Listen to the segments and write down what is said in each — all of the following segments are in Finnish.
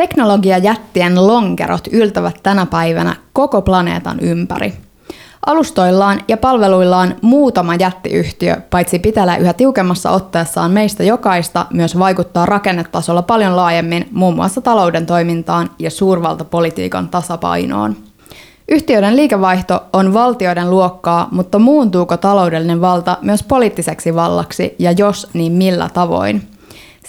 Teknologiajättien lonkerot yltävät tänä päivänä koko planeetan ympäri. Alustoillaan ja palveluillaan muutama jättiyhtiö paitsi pitelee yhä tiukemmassa otteessaan meistä jokaista, myös vaikuttaa rakennetasolla paljon laajemmin muun muassa talouden toimintaan ja suurvaltapolitiikan tasapainoon. Yhtiöiden liikevaihto on valtioiden luokkaa, mutta muuntuuko taloudellinen valta myös poliittiseksi vallaksi ja jos, niin millä tavoin?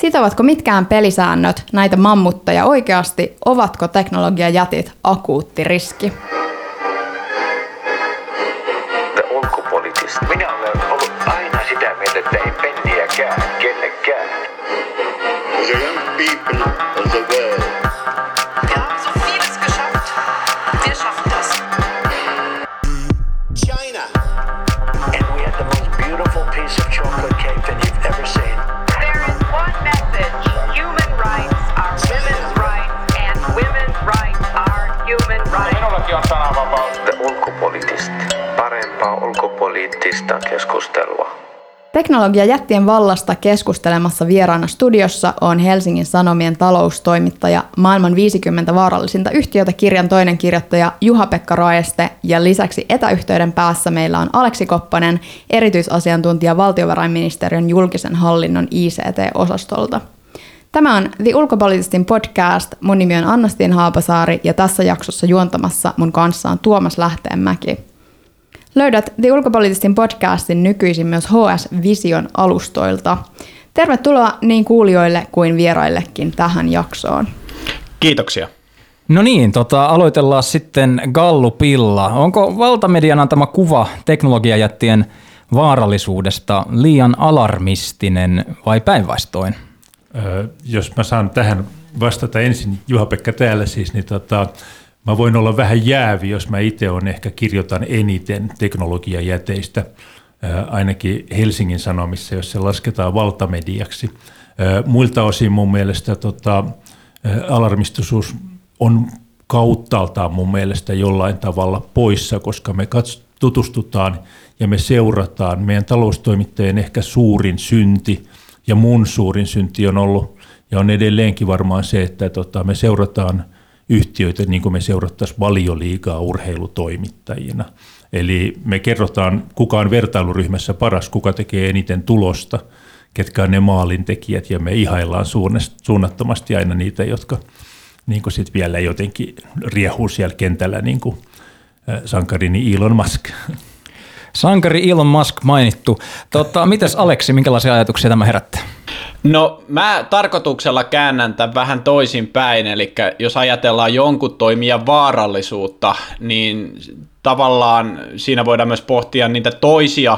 Sitovatko mitkään pelisäännöt näitä mammutteja oikeasti? Ovatko teknologiajätit akuutti riski? Minä olen ollut aina sitä mieltä, että ei penniäkään kellekään. The young people of the world Parempaa ulkopoliittista keskustelua. Teknologiajättien vallasta keskustelemassa vieraana studiossa on Helsingin Sanomien taloustoimittaja, maailman 50 vaarallisinta yhtiötä kirjan toinen kirjoittaja Juha-Pekka Roeste ja lisäksi etäyhteyden päässä meillä on Aleksi Koppanen, erityisasiantuntija valtiovarainministeriön julkisen hallinnon ICT-osastolta. Tämä on The Ulkopoliitistin podcast. Mun nimi on Annastin Haapasaari ja tässä jaksossa juontamassa mun kanssa on Tuomas Lähteenmäki. Löydät The Ulkopoliitistin podcastin nykyisin myös HS Vision alustoilta. Tervetuloa niin kuulijoille kuin vieraillekin tähän jaksoon. Kiitoksia. No niin, tota, aloitellaan sitten Gallupilla. Onko valtamedian antama kuva teknologiajättien vaarallisuudesta liian alarmistinen vai päinvastoin? Ö, jos mä saan tähän vastata ensin, Juha-Pekka täällä siis, niin tota, mä voin olla vähän jäävi, jos mä itse on ehkä kirjoitan eniten teknologiajäteistä, ö, ainakin Helsingin Sanomissa, jos se lasketaan valtamediaksi. Ö, Muilta osin mun mielestä tota, ö, alarmistisuus on kauttaaltaan mun mielestä jollain tavalla poissa, koska me kats- tutustutaan ja me seurataan. Meidän taloustoimittajien ehkä suurin synti ja mun suurin synti on ollut ja on edelleenkin varmaan se, että tota, me seurataan yhtiöitä niin kuin me seurattaisiin valioliigaa urheilutoimittajina. Eli me kerrotaan, kuka on vertailuryhmässä paras, kuka tekee eniten tulosta, ketkä on ne maalintekijät ja me ihaillaan suunnattomasti aina niitä, jotka niin kuin sit vielä jotenkin riehuu siellä kentällä niin kuin sankarini Elon Musk. Sankari Elon Musk mainittu. Tota, mites Aleksi, minkälaisia ajatuksia tämä herättää? No mä tarkoituksella käännän tämän vähän toisinpäin, eli jos ajatellaan jonkun toimijan vaarallisuutta, niin tavallaan siinä voidaan myös pohtia niitä toisia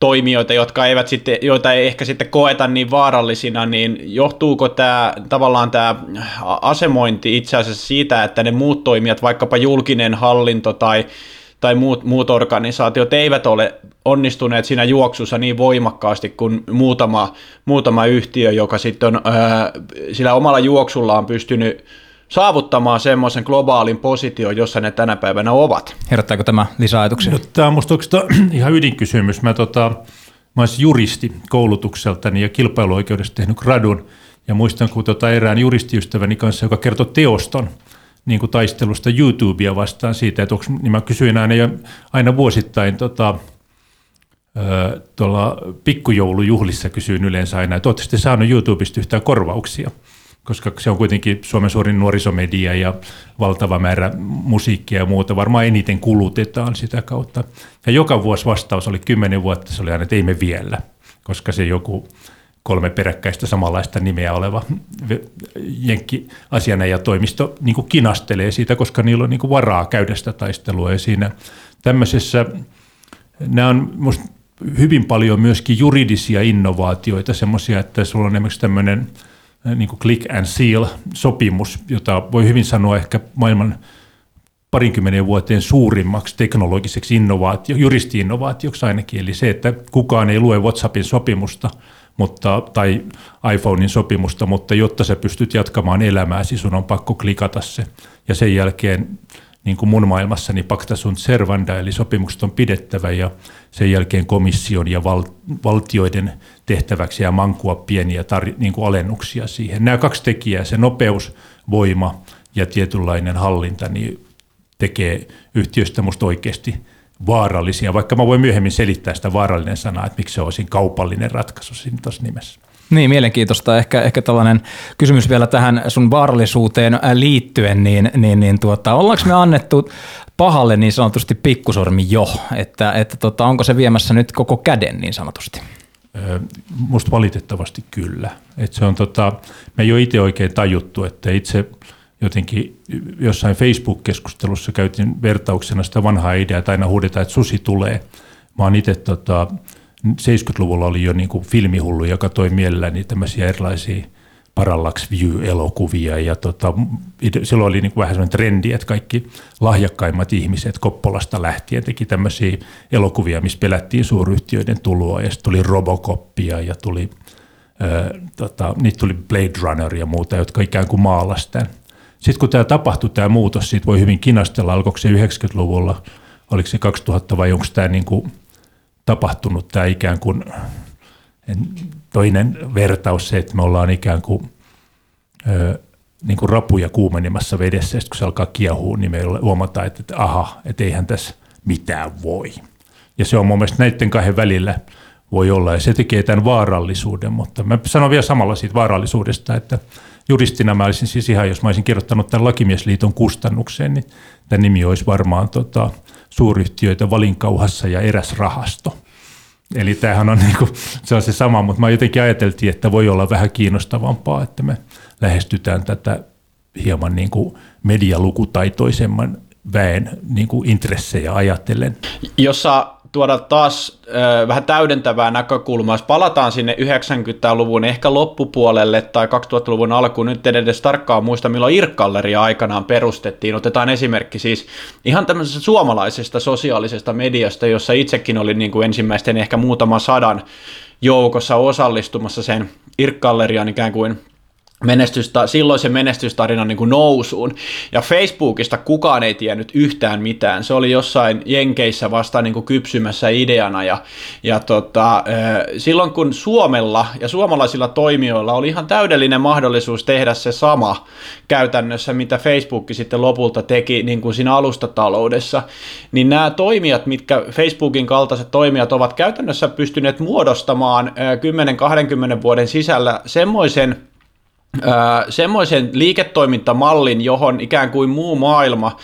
toimijoita, jotka eivät sitten, joita ei ehkä sitten koeta niin vaarallisina, niin johtuuko tämä tavallaan tämä asemointi itse asiassa siitä, että ne muut toimijat, vaikkapa julkinen hallinto tai tai muut, muut organisaatiot eivät ole onnistuneet siinä juoksussa niin voimakkaasti kuin muutama, muutama yhtiö, joka sitten on ää, sillä omalla juoksullaan pystynyt saavuttamaan semmoisen globaalin position, jossa ne tänä päivänä ovat. Herättääkö tämä lisäajatuksia? No, tämä on minusta oikeastaan ihan ydinkysymys. Mä, tota, mä olisin juristi koulutukseltani ja kilpailuoikeudesta tehnyt gradun. Ja muistan, kun tota erään juristiystäväni kanssa, joka kertoi teoston niin kuin taistelusta YouTubea vastaan siitä, että onks, niin mä kysyin aina, jo, aina vuosittain tota, tuolla pikkujoulujuhlissa kysyin yleensä aina, että oletteko te saanut YouTubesta yhtään korvauksia? koska se on kuitenkin Suomen suurin nuorisomedia ja valtava määrä musiikkia ja muuta. Varmaan eniten kulutetaan sitä kautta. Ja joka vuosi vastaus oli kymmenen vuotta, se oli aina, että ei me vielä, koska se joku kolme peräkkäistä samanlaista nimeä oleva jenkki ja toimisto niin kinastelee siitä, koska niillä on niin varaa käydä sitä taistelua. Ja siinä tämmöisessä, nämä on musta hyvin paljon myöskin juridisia innovaatioita, semmoisia, että sulla on esimerkiksi tämmöinen niin kuin click and seal-sopimus, jota voi hyvin sanoa ehkä maailman parinkymmenen vuoteen suurimmaksi teknologiseksi innovaatio, juristi-innovaatioksi ainakin, eli se, että kukaan ei lue WhatsAppin sopimusta mutta, tai iPhonein sopimusta, mutta jotta sä pystyt jatkamaan elämääsi, sun on pakko klikata se. Ja sen jälkeen niin kuin mun maailmassani pacta sunt servanda, eli sopimukset on pidettävä ja sen jälkeen komission ja val, valtioiden tehtäväksi ja mankua pieniä tar- niin kuin alennuksia siihen. Nämä kaksi tekijää, se nopeus, voima ja tietynlainen hallinta, niin tekee yhtiöstä musta oikeasti vaarallisia, vaikka mä voin myöhemmin selittää sitä vaarallinen sanaa, että miksi se olisi kaupallinen ratkaisu siinä tuossa nimessä. Niin, mielenkiintoista. Ehkä, ehkä tällainen kysymys vielä tähän sun vaarallisuuteen liittyen, niin, niin, niin tuota, ollaanko me annettu pahalle niin sanotusti pikkusormi jo, että, että tota, onko se viemässä nyt koko käden niin sanotusti? Musta valitettavasti kyllä. Et se on tota, me ei ole itse oikein tajuttu, että itse jotenkin jossain Facebook-keskustelussa käytin vertauksena sitä vanhaa ideaa, että aina huudetaan, että susi tulee. Mä oon itse tota, 70-luvulla oli jo niin kuin filmihullu, joka toi mielelläni tämmöisiä erilaisia Parallax View-elokuvia ja tota, silloin oli niin kuin vähän sellainen trendi, että kaikki lahjakkaimmat ihmiset Koppolasta lähtien teki tämmöisiä elokuvia, missä pelättiin suuryhtiöiden tuloa ja sitten tuli Robocopia ja tuli, ää, tota, niitä tuli Blade Runner ja muuta, jotka ikään kuin maalasi. Sitten kun tämä tapahtui, tämä muutos, siitä voi hyvin kinastella, alkoiko se 90-luvulla, oliko se 2000 vai onko tämä niin kuin tapahtunut tämä ikään kuin toinen vertaus se, että me ollaan ikään kuin, ö, niin kuin rapuja kuumenemassa vedessä, kun se alkaa kiehua, niin me huomataan, että, että aha, että eihän tässä mitään voi. Ja se on mun mielestä näiden kahden välillä voi olla, ja se tekee tämän vaarallisuuden, mutta mä sanon vielä samalla siitä vaarallisuudesta, että juristina mä olisin siis ihan, jos mä olisin kirjoittanut tämän Lakimiesliiton kustannukseen, niin tämä nimi olisi varmaan tota, suuryhtiöitä valinkauhassa ja eräs rahasto. Eli tämähän on, niin kuin, se on se sama, mutta mä jotenkin ajateltiin, että voi olla vähän kiinnostavampaa, että me lähestytään tätä hieman niin kuin medialukutaitoisemman väen niin kuin intressejä ajatellen. Jossa tuoda taas äh, vähän täydentävää näkökulmaa. Jos palataan sinne 90-luvun ehkä loppupuolelle tai 2000-luvun alkuun, nyt en edes tarkkaan muista, milloin Irkkalleria aikanaan perustettiin. Otetaan esimerkki siis ihan tämmöisestä suomalaisesta sosiaalisesta mediasta, jossa itsekin olin niin kuin ensimmäisten ehkä muutaman sadan joukossa osallistumassa sen Irkkallerian ikään kuin menestysta, silloisen menestystarinan niin kuin nousuun. Ja Facebookista kukaan ei tiennyt yhtään mitään. Se oli jossain Jenkeissä vasta niin kuin kypsymässä ideana. Ja, ja tota, silloin kun Suomella ja suomalaisilla toimijoilla oli ihan täydellinen mahdollisuus tehdä se sama käytännössä, mitä Facebook sitten lopulta teki niin kuin siinä alustataloudessa, niin nämä toimijat, mitkä Facebookin kaltaiset toimijat ovat käytännössä pystyneet muodostamaan 10-20 vuoden sisällä semmoisen semmoisen liiketoimintamallin, johon ikään kuin muu maailma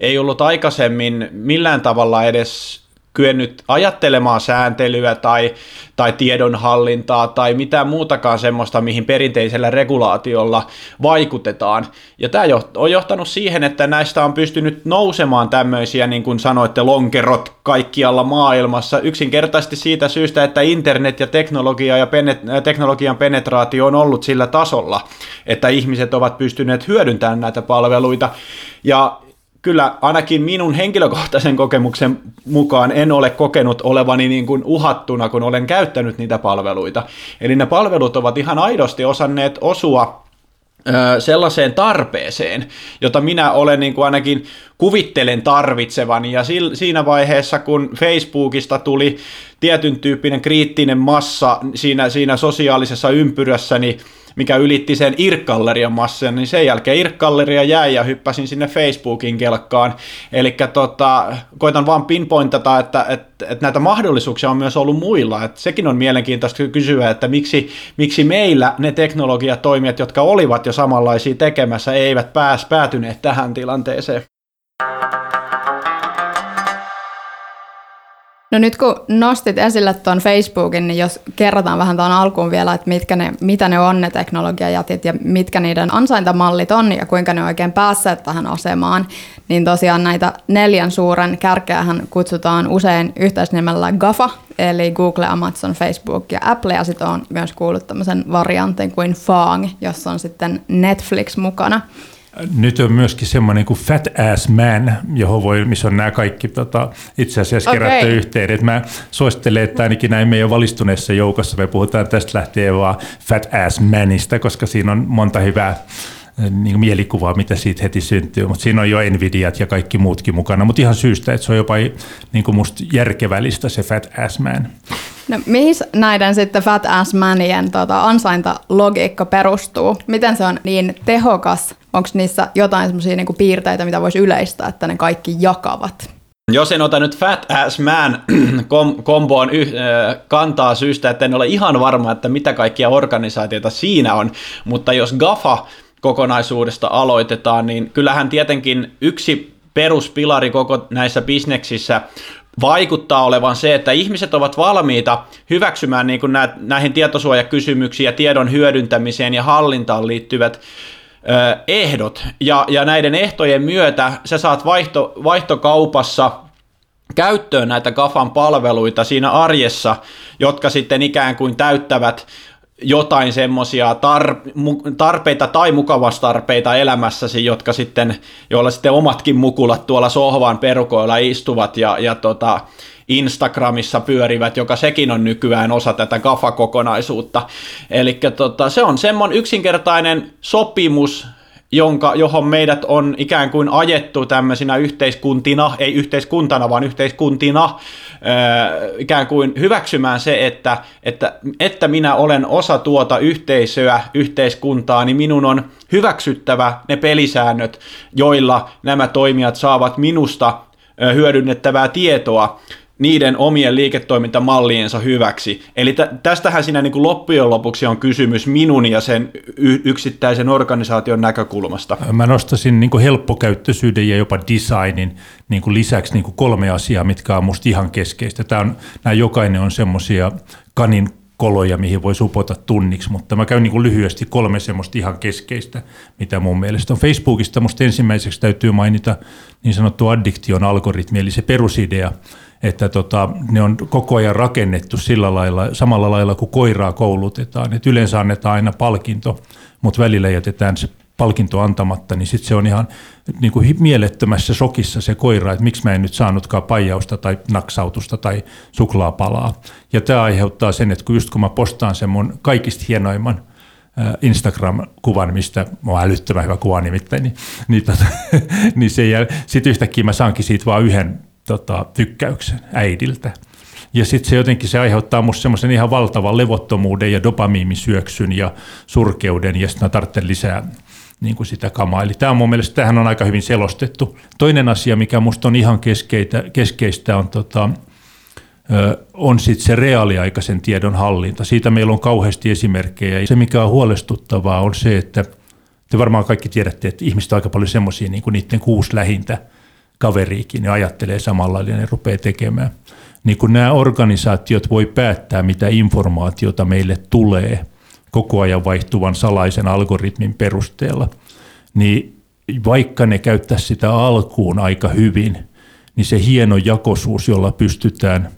ei ollut aikaisemmin millään tavalla edes kyennyt ajattelemaan sääntelyä tai, tai tiedonhallintaa tai mitään muutakaan semmoista, mihin perinteisellä regulaatiolla vaikutetaan. Ja tämä on johtanut siihen, että näistä on pystynyt nousemaan tämmöisiä, niin kuin sanoitte, lonkerot kaikkialla maailmassa yksinkertaisesti siitä syystä, että internet ja teknologia ja penet- teknologian penetraatio on ollut sillä tasolla, että ihmiset ovat pystyneet hyödyntämään näitä palveluita. Ja kyllä ainakin minun henkilökohtaisen kokemuksen mukaan en ole kokenut olevani niin kuin uhattuna, kun olen käyttänyt niitä palveluita. Eli ne palvelut ovat ihan aidosti osanneet osua sellaiseen tarpeeseen, jota minä olen niin kuin ainakin kuvittelen tarvitsevani. Ja siinä vaiheessa, kun Facebookista tuli tietyn tyyppinen kriittinen massa siinä, siinä sosiaalisessa ympyrässä, niin mikä ylitti sen Irkkallerian massan, niin sen jälkeen Irkkalleria jäi ja hyppäsin sinne Facebookin kelkkaan. Eli tota, koitan vaan pinpointata, että, että, että näitä mahdollisuuksia on myös ollut muilla. Että sekin on mielenkiintoista kysyä, että miksi, miksi meillä ne teknologiatoimijat, jotka olivat jo samanlaisia tekemässä, eivät pääs päätyneet tähän tilanteeseen. No nyt kun nostit esille tuon Facebookin, niin jos kerrotaan vähän tuon alkuun vielä, että mitkä ne, mitä ne on ne teknologiajätit ja mitkä niiden ansaintamallit on ja kuinka ne oikein päässeet tähän asemaan, niin tosiaan näitä neljän suuren kärkeähän kutsutaan usein yhteisnimellä GAFA, eli Google, Amazon, Facebook ja Apple, ja sitten on myös kuullut tämmöisen variantin kuin FAANG, jossa on sitten Netflix mukana. Nyt on myöskin semmoinen kuin Fat Ass Man, johon voi, missä on nämä kaikki tota, itse asiassa Okei. kerätty yhteydet. Mä suosittelen, että ainakin näin meidän valistuneessa joukossa me puhutaan tästä lähtien vaan Fat Ass Manista, koska siinä on monta hyvää niin mielikuvaa, mitä siitä heti syntyy, mutta siinä on jo Nvidiat ja kaikki muutkin mukana, mutta ihan syystä, että se on jopa niin kuin musta järkevällistä se Fat Ass Man. No, mihin näiden sitten Fat Ass Manien tota, ansaintalogiikka perustuu? Miten se on niin tehokas? Onko niissä jotain semmoisia niinku piirteitä, mitä voisi yleistää, että ne kaikki jakavat? Jos en ota nyt Fat Ass Man kom- komboon yh- kantaa syystä, että en ole ihan varma, että mitä kaikkia organisaatioita siinä on, mutta jos GAFA kokonaisuudesta aloitetaan, niin kyllähän tietenkin yksi peruspilari koko näissä bisneksissä vaikuttaa olevan se, että ihmiset ovat valmiita hyväksymään niin kuin nä- näihin tietosuojakysymyksiin ja tiedon hyödyntämiseen ja hallintaan liittyvät ö, ehdot. Ja, ja näiden ehtojen myötä sä saat vaihto, vaihtokaupassa käyttöön näitä GAFan palveluita siinä arjessa, jotka sitten ikään kuin täyttävät jotain semmoisia tar- tarpeita tai mukavastarpeita elämässäsi, jotka sitten, joilla sitten omatkin mukulat tuolla sohvan perukoilla istuvat ja, ja tota, Instagramissa pyörivät, joka sekin on nykyään osa tätä GAFA-kokonaisuutta. Eli tota, se on semmoinen yksinkertainen sopimus, jonka, johon meidät on ikään kuin ajettu tämmöisinä yhteiskuntina, ei yhteiskuntana, vaan yhteiskuntina, ikään kuin hyväksymään se, että, että, että minä olen osa tuota yhteisöä, yhteiskuntaa, niin minun on hyväksyttävä ne pelisäännöt, joilla nämä toimijat saavat minusta hyödynnettävää tietoa niiden omien liiketoimintamalliensa hyväksi. Eli tä- tästähän siinä niin kuin loppujen lopuksi on kysymys minun ja sen y- yksittäisen organisaation näkökulmasta. Mä nostasin niin kuin helppokäyttöisyyden ja jopa designin niin kuin lisäksi niin kuin kolme asiaa, mitkä on musta ihan keskeistä. Tämä on, nämä jokainen on semmoisia kanin koloja, mihin voi supota tunniksi, mutta mä käyn niin kuin lyhyesti kolme semmoista ihan keskeistä, mitä mun mielestä on. Facebookista musta ensimmäiseksi täytyy mainita niin sanottu addiktion algoritmi, eli se perusidea, että tota, ne on koko ajan rakennettu sillä lailla, samalla lailla kuin koiraa koulutetaan. Et yleensä annetaan aina palkinto, mutta välillä jätetään se palkinto antamatta, niin sitten se on ihan niin kuin mielettömässä shokissa se koira, että miksi mä en nyt saanutkaan paijausta tai naksautusta tai suklaapalaa. Ja tämä aiheuttaa sen, että kun just kun mä postaan sen mun kaikista hienoimman Instagram-kuvan, mistä on älyttömän hyvä kuva nimittäin, niin, niin, tota, niin se yhtäkkiä mä saankin siitä vaan yhden tota, tykkäyksen äidiltä. Ja sitten se jotenkin se aiheuttaa musta semmoisen ihan valtavan levottomuuden ja dopamiimisyöksyn ja surkeuden, ja sitten mä tarvitsen lisää niin kuin sitä kamaa. Eli tämä on mun mielestä, tämähän on aika hyvin selostettu. Toinen asia, mikä musta on ihan keskeitä, keskeistä, on tota, on sitten se reaaliaikaisen tiedon hallinta. Siitä meillä on kauheasti esimerkkejä. Ja se, mikä on huolestuttavaa, on se, että te varmaan kaikki tiedätte, että ihmiset on aika paljon semmoisia niin kuin niiden kuusi lähintä kaveriikin, ne ajattelee samalla ja ne rupeaa tekemään. Niin kun nämä organisaatiot voi päättää, mitä informaatiota meille tulee koko ajan vaihtuvan salaisen algoritmin perusteella, niin vaikka ne käyttäisi sitä alkuun aika hyvin, niin se hieno jakosuus, jolla pystytään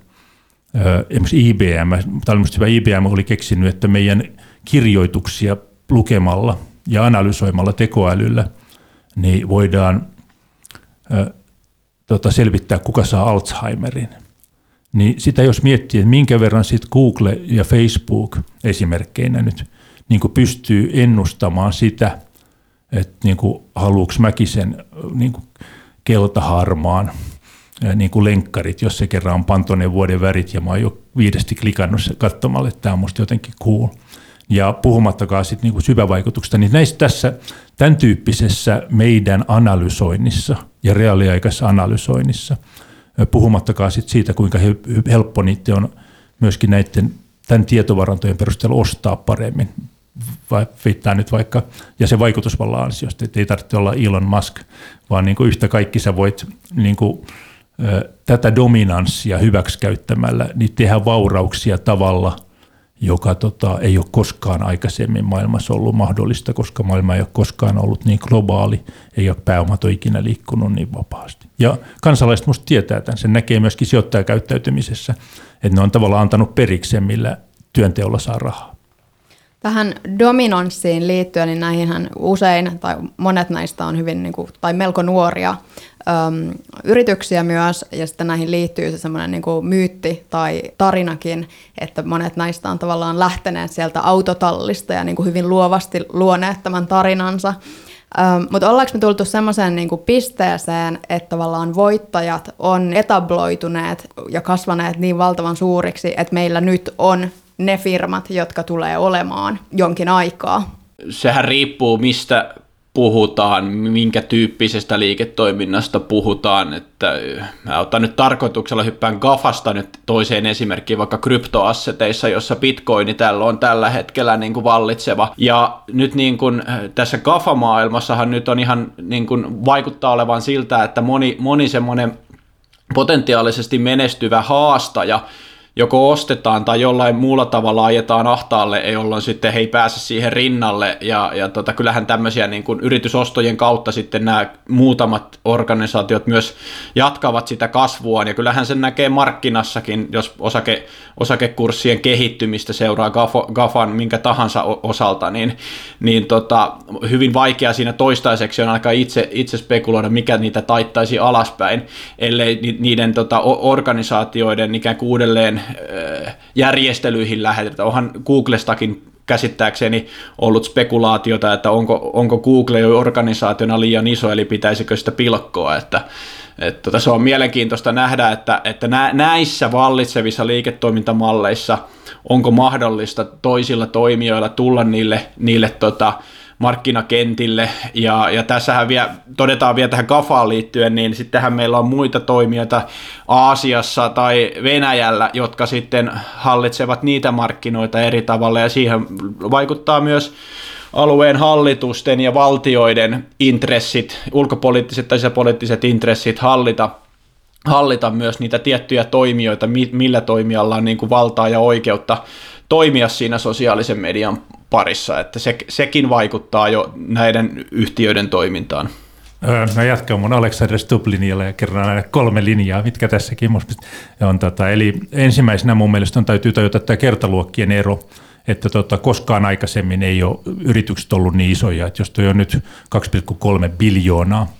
esimerkiksi IBM, tämä hyvä IBM oli keksinyt, että meidän kirjoituksia lukemalla ja analysoimalla tekoälyllä, niin voidaan tota, selvittää, kuka saa Alzheimerin. Niin sitä jos miettii, että minkä verran sit Google ja Facebook esimerkkeinä nyt niin kuin pystyy ennustamaan sitä, että niin haluuks mäkin sen niin kuin keltaharmaan niin kuin lenkkarit, jos se kerran on Pantonen vuoden värit ja mä oon jo viidesti klikannut se katsomalle, että tämä on musta jotenkin cool. Ja puhumattakaan sitten niinku syvävaikutuksista, niin näissä tässä tämän tyyppisessä meidän analysoinnissa ja reaaliaikaisessa analysoinnissa, puhumattakaan sit siitä, kuinka hel- helppo niiden on myöskin näiden tämän tietovarantojen perusteella ostaa paremmin, vai viittaa nyt vaikka, ja se vaikutusvallan ansiosta, että ei tarvitse olla Elon Musk, vaan niin kuin yhtä kaikki sä voit niin kuin, tätä dominanssia hyväksikäyttämällä, niin tehdä vaurauksia tavalla, joka tota, ei ole koskaan aikaisemmin maailmassa ollut mahdollista, koska maailma ei ole koskaan ollut niin globaali, ei ole pääomat ole ikinä liikkunut niin vapaasti. Ja kansalaiset musta tietää tämän, sen näkee myöskin sijoittajakäyttäytymisessä, että ne on tavallaan antanut periksi millä työnteolla saa rahaa. Tähän dominanssiin liittyen, niin näihinhän usein, tai monet näistä on hyvin, niin kuin, tai melko nuoria äm, yrityksiä myös, ja sitten näihin liittyy se semmoinen niin kuin myytti tai tarinakin, että monet näistä on tavallaan lähteneet sieltä autotallista ja niin kuin hyvin luovasti luoneet tämän tarinansa. Ähm, Mutta ollaanko me tultu semmoiseen niinku pisteeseen, että tavallaan voittajat on etabloituneet ja kasvaneet niin valtavan suuriksi, että meillä nyt on ne firmat, jotka tulee olemaan jonkin aikaa? sehän riippuu mistä puhutaan, minkä tyyppisestä liiketoiminnasta puhutaan, että mä otan nyt tarkoituksella hyppään Gafasta nyt toiseen esimerkkiin vaikka kryptoasseteissa, jossa bitcoini tällä on tällä hetkellä niin kuin vallitseva. Ja nyt niin kuin tässä Gafa-maailmassahan nyt on ihan niin kuin vaikuttaa olevan siltä, että moni, moni semmoinen potentiaalisesti menestyvä haastaja joko ostetaan tai jollain muulla tavalla ajetaan ahtaalle, jolloin sitten he ei pääse siihen rinnalle. Ja, ja tota, kyllähän tämmöisiä niin kuin yritysostojen kautta sitten nämä muutamat organisaatiot myös jatkavat sitä kasvua. Ja kyllähän sen näkee markkinassakin, jos osake, osakekurssien kehittymistä seuraa Gafan minkä tahansa osalta, niin, niin tota, hyvin vaikea siinä toistaiseksi on aika itse, itse spekuloida, mikä niitä taittaisi alaspäin, ellei niiden tota, organisaatioiden ikään kuin uudelleen järjestelyihin lähetetä. Onhan Googlestakin käsittääkseni ollut spekulaatiota, että onko, onko Google jo organisaationa liian iso, eli pitäisikö sitä pilkkoa, että, että tota, se on mielenkiintoista nähdä, että, että näissä vallitsevissa liiketoimintamalleissa onko mahdollista toisilla toimijoilla tulla niille, niille tota, markkinakentille, ja, ja tässähän vielä, todetaan vielä tähän GAFAan liittyen, niin sittenhän meillä on muita toimijoita Aasiassa tai Venäjällä, jotka sitten hallitsevat niitä markkinoita eri tavalla, ja siihen vaikuttaa myös alueen hallitusten ja valtioiden intressit, ulkopoliittiset tai sisäpoliittiset intressit hallita hallita myös niitä tiettyjä toimijoita, millä toimijalla on niin kuin valtaa ja oikeutta toimia siinä sosiaalisen median parissa, että se, sekin vaikuttaa jo näiden yhtiöiden toimintaan. Mä jatkan mun Alexander Stubb-linjalla ja kerran näille kolme linjaa, mitkä tässäkin on. Tota, eli ensimmäisenä mun mielestä on täytyy tajuta tämä kertaluokkien ero, että tota, koskaan aikaisemmin ei ole yritykset ollut niin isoja, että jos toi on nyt 2,3 biljoonaa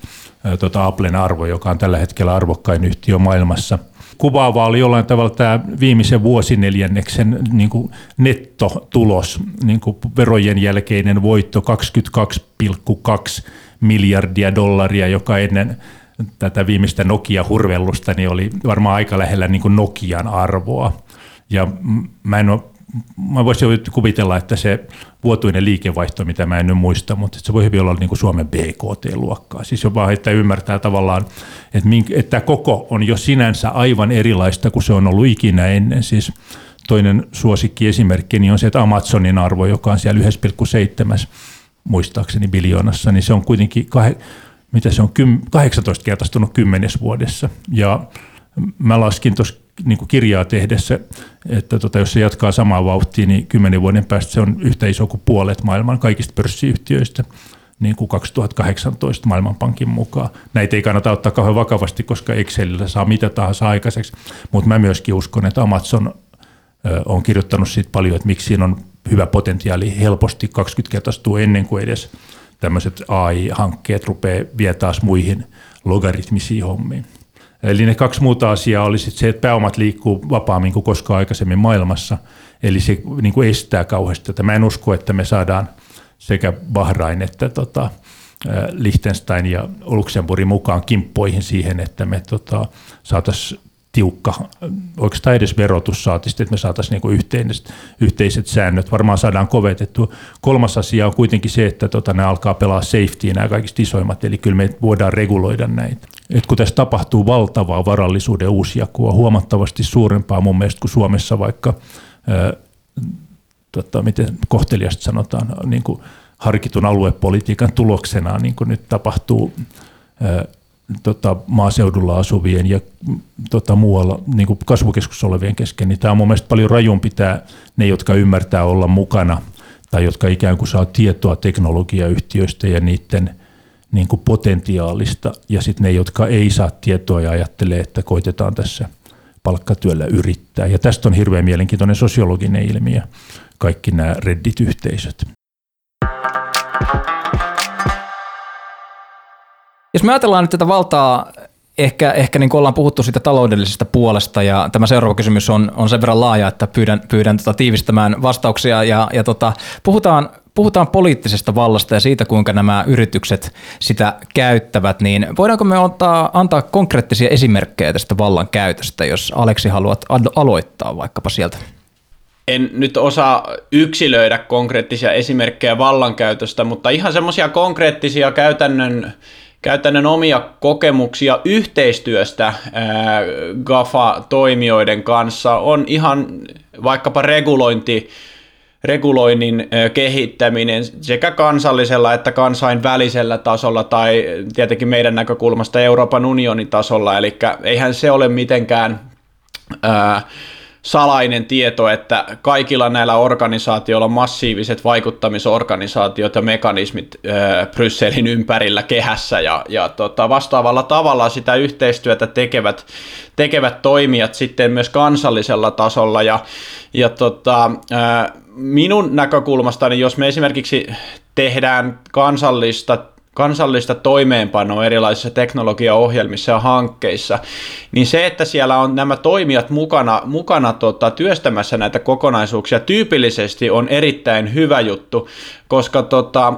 tota Applen arvo, joka on tällä hetkellä arvokkain yhtiö maailmassa – kuvaavaa oli jollain tavalla tämä viimeisen vuosineljänneksen niin kuin nettotulos, niin kuin verojen jälkeinen voitto 22,2 miljardia dollaria, joka ennen tätä viimeistä Nokia-hurvellusta niin oli varmaan aika lähellä niin kuin Nokian arvoa. Ja mä en ole mä voisin kuvitella, että se vuotuinen liikevaihto, mitä mä en nyt muista, mutta se voi hyvin olla niin kuin Suomen BKT-luokkaa. Siis on vaan, että ymmärtää tavallaan, että, että koko on jo sinänsä aivan erilaista kuin se on ollut ikinä ennen. Siis toinen suosikki esimerkki niin on se, että Amazonin arvo, joka on siellä 1,7 muistaakseni biljoonassa, niin se on kuitenkin kah- mitä se on, 18 kertaistunut kymmenes vuodessa. Ja mä laskin tuossa niin kuin kirjaa tehdessä, että tota, jos se jatkaa samaa vauhtia, niin kymmenen vuoden päästä se on yhtä iso kuin puolet maailman kaikista pörssiyhtiöistä niin kuin 2018 Maailmanpankin mukaan. Näitä ei kannata ottaa kauhean vakavasti, koska Excelillä saa mitä tahansa aikaiseksi, mutta mä myöskin uskon, että Amazon on kirjoittanut siitä paljon, että miksi siinä on hyvä potentiaali helposti 20 kertaistuu ennen kuin edes tämmöiset AI-hankkeet rupeaa vie taas muihin logaritmisiin hommiin. Eli ne kaksi muuta asiaa oli sit se, että pääomat liikkuu vapaammin kuin koskaan aikaisemmin maailmassa, eli se niin kuin estää kauheasti tätä. Mä en usko, että me saadaan sekä Bahrain että tota, Liechtenstein ja Luxemburgin mukaan kimppoihin siihen, että me tota, saataisiin tiukka, oikeastaan edes verotus saati, että me saataisiin niin yhteiset, yhteiset säännöt. Varmaan saadaan kovetettu. Kolmas asia on kuitenkin se, että tota, ne alkaa pelaa safety, nämä kaikista isoimmat, eli kyllä me voidaan reguloida näitä. Et kun tässä tapahtuu valtavaa varallisuuden uusjakua, huomattavasti suurempaa mun mielestä kuin Suomessa vaikka, ää, tota, miten kohteliasta sanotaan, niin kuin harkitun aluepolitiikan tuloksena, niin kuin nyt tapahtuu ää, tota, maaseudulla asuvien ja tota, muualla niin kuin kasvukeskuksessa olevien kesken, niin tämä on mun mielestä paljon rajumpi tämä, ne, jotka ymmärtää olla mukana tai jotka ikään kuin saa tietoa teknologiayhtiöistä ja niiden niin kuin potentiaalista, ja sitten ne, jotka ei saa tietoa ja ajattelee, että koitetaan tässä palkkatyöllä yrittää. Ja tästä on hirveän mielenkiintoinen sosiologinen ilmiö, kaikki nämä Reddit-yhteisöt. Jos me ajatellaan nyt tätä valtaa, ehkä, ehkä niin kuin ollaan puhuttu siitä taloudellisesta puolesta ja tämä seuraava kysymys on, on sen verran laaja, että pyydän, pyydän tota tiivistämään vastauksia ja, ja tota, puhutaan, puhutaan poliittisesta vallasta ja siitä, kuinka nämä yritykset sitä käyttävät, niin voidaanko me antaa, antaa konkreettisia esimerkkejä tästä vallan käytöstä, jos Aleksi haluat aloittaa vaikkapa sieltä? En nyt osaa yksilöidä konkreettisia esimerkkejä vallankäytöstä, mutta ihan semmoisia konkreettisia käytännön, käytännön omia kokemuksia yhteistyöstä GAFA-toimijoiden kanssa. On ihan vaikkapa regulointi, reguloinnin kehittäminen sekä kansallisella että kansainvälisellä tasolla tai tietenkin meidän näkökulmasta Euroopan unionin tasolla, eli eihän se ole mitenkään ää, salainen tieto, että kaikilla näillä organisaatioilla on massiiviset vaikuttamisorganisaatiot ja mekanismit ää, Brysselin ympärillä kehässä ja, ja tota, vastaavalla tavalla sitä yhteistyötä tekevät, tekevät toimijat sitten myös kansallisella tasolla. Ja, ja tota, ää, minun näkökulmastani, jos me esimerkiksi tehdään kansallista kansallista toimeenpanoa erilaisissa teknologiaohjelmissa ja hankkeissa, niin se, että siellä on nämä toimijat mukana, mukana tota, työstämässä näitä kokonaisuuksia, tyypillisesti on erittäin hyvä juttu, koska tota,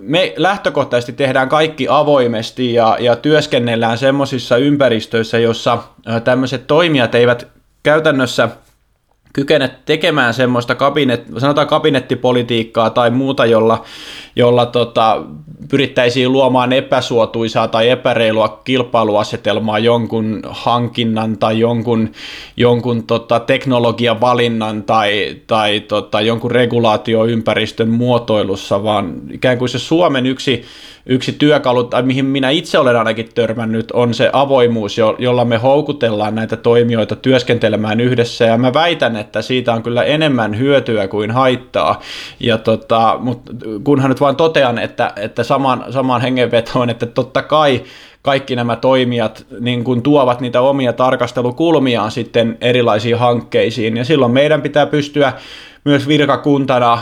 me lähtökohtaisesti tehdään kaikki avoimesti ja, ja työskennellään semmoisissa ympäristöissä, jossa tämmöiset toimijat eivät käytännössä – kykene tekemään semmoista kabinet, sanotaan kabinettipolitiikkaa tai muuta, jolla, jolla tota, pyrittäisiin luomaan epäsuotuisaa tai epäreilua kilpailuasetelmaa jonkun hankinnan tai jonkun, jonkun tota, teknologian valinnan tai, tai tota, jonkun regulaatioympäristön muotoilussa, vaan ikään kuin se Suomen yksi yksi työkalu, tai mihin minä itse olen ainakin törmännyt, on se avoimuus, jo, jolla me houkutellaan näitä toimijoita työskentelemään yhdessä, ja mä väitän, että siitä on kyllä enemmän hyötyä kuin haittaa, ja tota, mutta kunhan nyt vaan totean, että, että saman, samaan hengenvetoon, että totta kai kaikki nämä toimijat niin kuin tuovat niitä omia tarkastelukulmiaan sitten erilaisiin hankkeisiin, ja silloin meidän pitää pystyä myös virkakuntana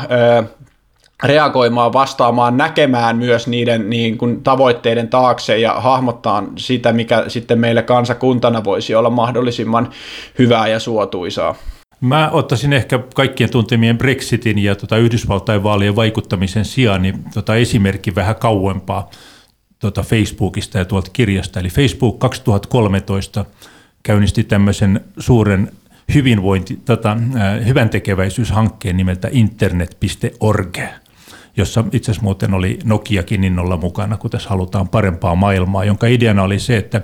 reagoimaan, vastaamaan, näkemään myös niiden niin kuin, tavoitteiden taakse ja hahmottaa sitä, mikä sitten meille kansakuntana voisi olla mahdollisimman hyvää ja suotuisaa. Mä ottaisin ehkä kaikkien tuntemien Brexitin ja tota Yhdysvaltain vaalien vaikuttamisen sijaan niin tota esimerkki vähän kauempaa tota Facebookista ja tuolta kirjasta. Eli Facebook 2013 käynnisti tämmöisen suuren hyvinvointi, tota, äh, hyvän tekeväisyyshankkeen nimeltä internet.org jossa itse asiassa muuten oli Nokiakin innolla mukana, kun tässä halutaan parempaa maailmaa, jonka ideana oli se, että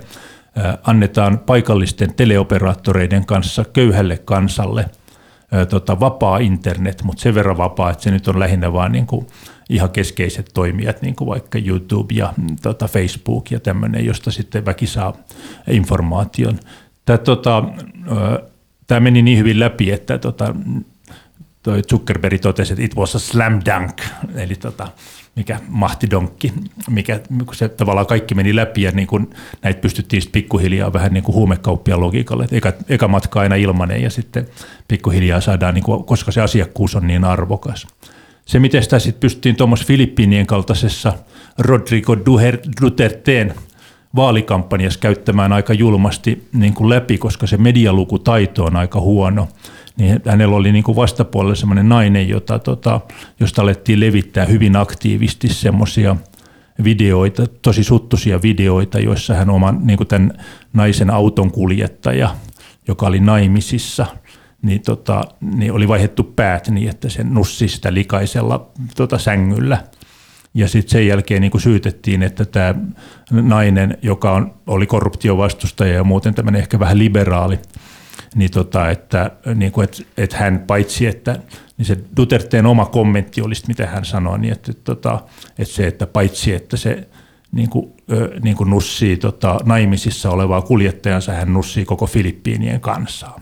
annetaan paikallisten teleoperaattoreiden kanssa köyhälle kansalle tota, vapaa internet, mutta sen verran vapaa, että se nyt on lähinnä vain niin kuin ihan keskeiset toimijat, niin kuin vaikka YouTube ja mm, tota, Facebook ja tämmöinen, josta sitten väki saa informaation. Tämä, tota, meni niin hyvin läpi, että tota, toi Zuckerberg totesi, että it was a slam dunk, eli tota, mikä mahtidonkki, mikä kun se tavallaan kaikki meni läpi ja niin kun näitä pystyttiin sitten pikkuhiljaa vähän niin kuin huumekauppia logiikalle, että eka, eka matka aina ilmanen ja sitten pikkuhiljaa saadaan, niin kuin, koska se asiakkuus on niin arvokas. Se, miten sitä sitten pystyttiin tuommoisessa Filippiinien kaltaisessa Rodrigo Duterteen vaalikampanjassa käyttämään aika julmasti niin kuin läpi, koska se medialukutaito on aika huono – niin hänellä oli niin vastapuolella semmoinen nainen, jota, tota, josta alettiin levittää hyvin aktiivisesti semmoisia videoita, tosi suttuisia videoita, joissa hän oman niin tämän naisen auton kuljettaja, joka oli naimisissa, niin, tota, niin oli vaihdettu päät niin, että se nussi sitä likaisella tota, sängyllä. Ja sitten sen jälkeen niin syytettiin, että tämä nainen, joka on, oli korruptiovastustaja ja muuten tämmöinen ehkä vähän liberaali, niin tota, että, niin kuin, että, että hän paitsi, että niin se Duterteen oma kommentti olisi, mitä hän sanoi, niin että, tota, että se, että paitsi, että se niin kuin, niin kuin nussii tota, naimisissa olevaa kuljettajansa, hän nussii koko Filippiinien kansaa.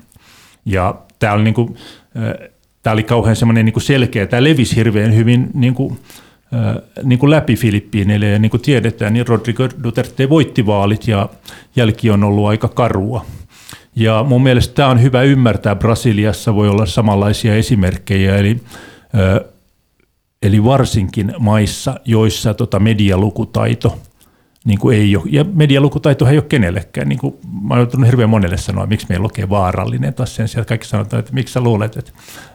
Ja tämä oli, niin kuin, tämä oli kauhean semmoinen niin selkeä, tämä levisi hirveän hyvin niin kuin, niin kuin läpi Filippiineille ja niin kuin tiedetään, niin Rodrigo Duterte voitti vaalit ja jälki on ollut aika karua. Ja mun mielestä tämä on hyvä ymmärtää. Brasiliassa voi olla samanlaisia esimerkkejä, eli, eli varsinkin maissa, joissa tota medialukutaito niin kuin ei ole, ja medialukutaitohan ei ole kenellekään. Niin kuin, mä oon hirveän monelle sanoa, miksi meillä lukee vaarallinen taas sen sijaan. Kaikki sanotaan, että miksi sä luulet, että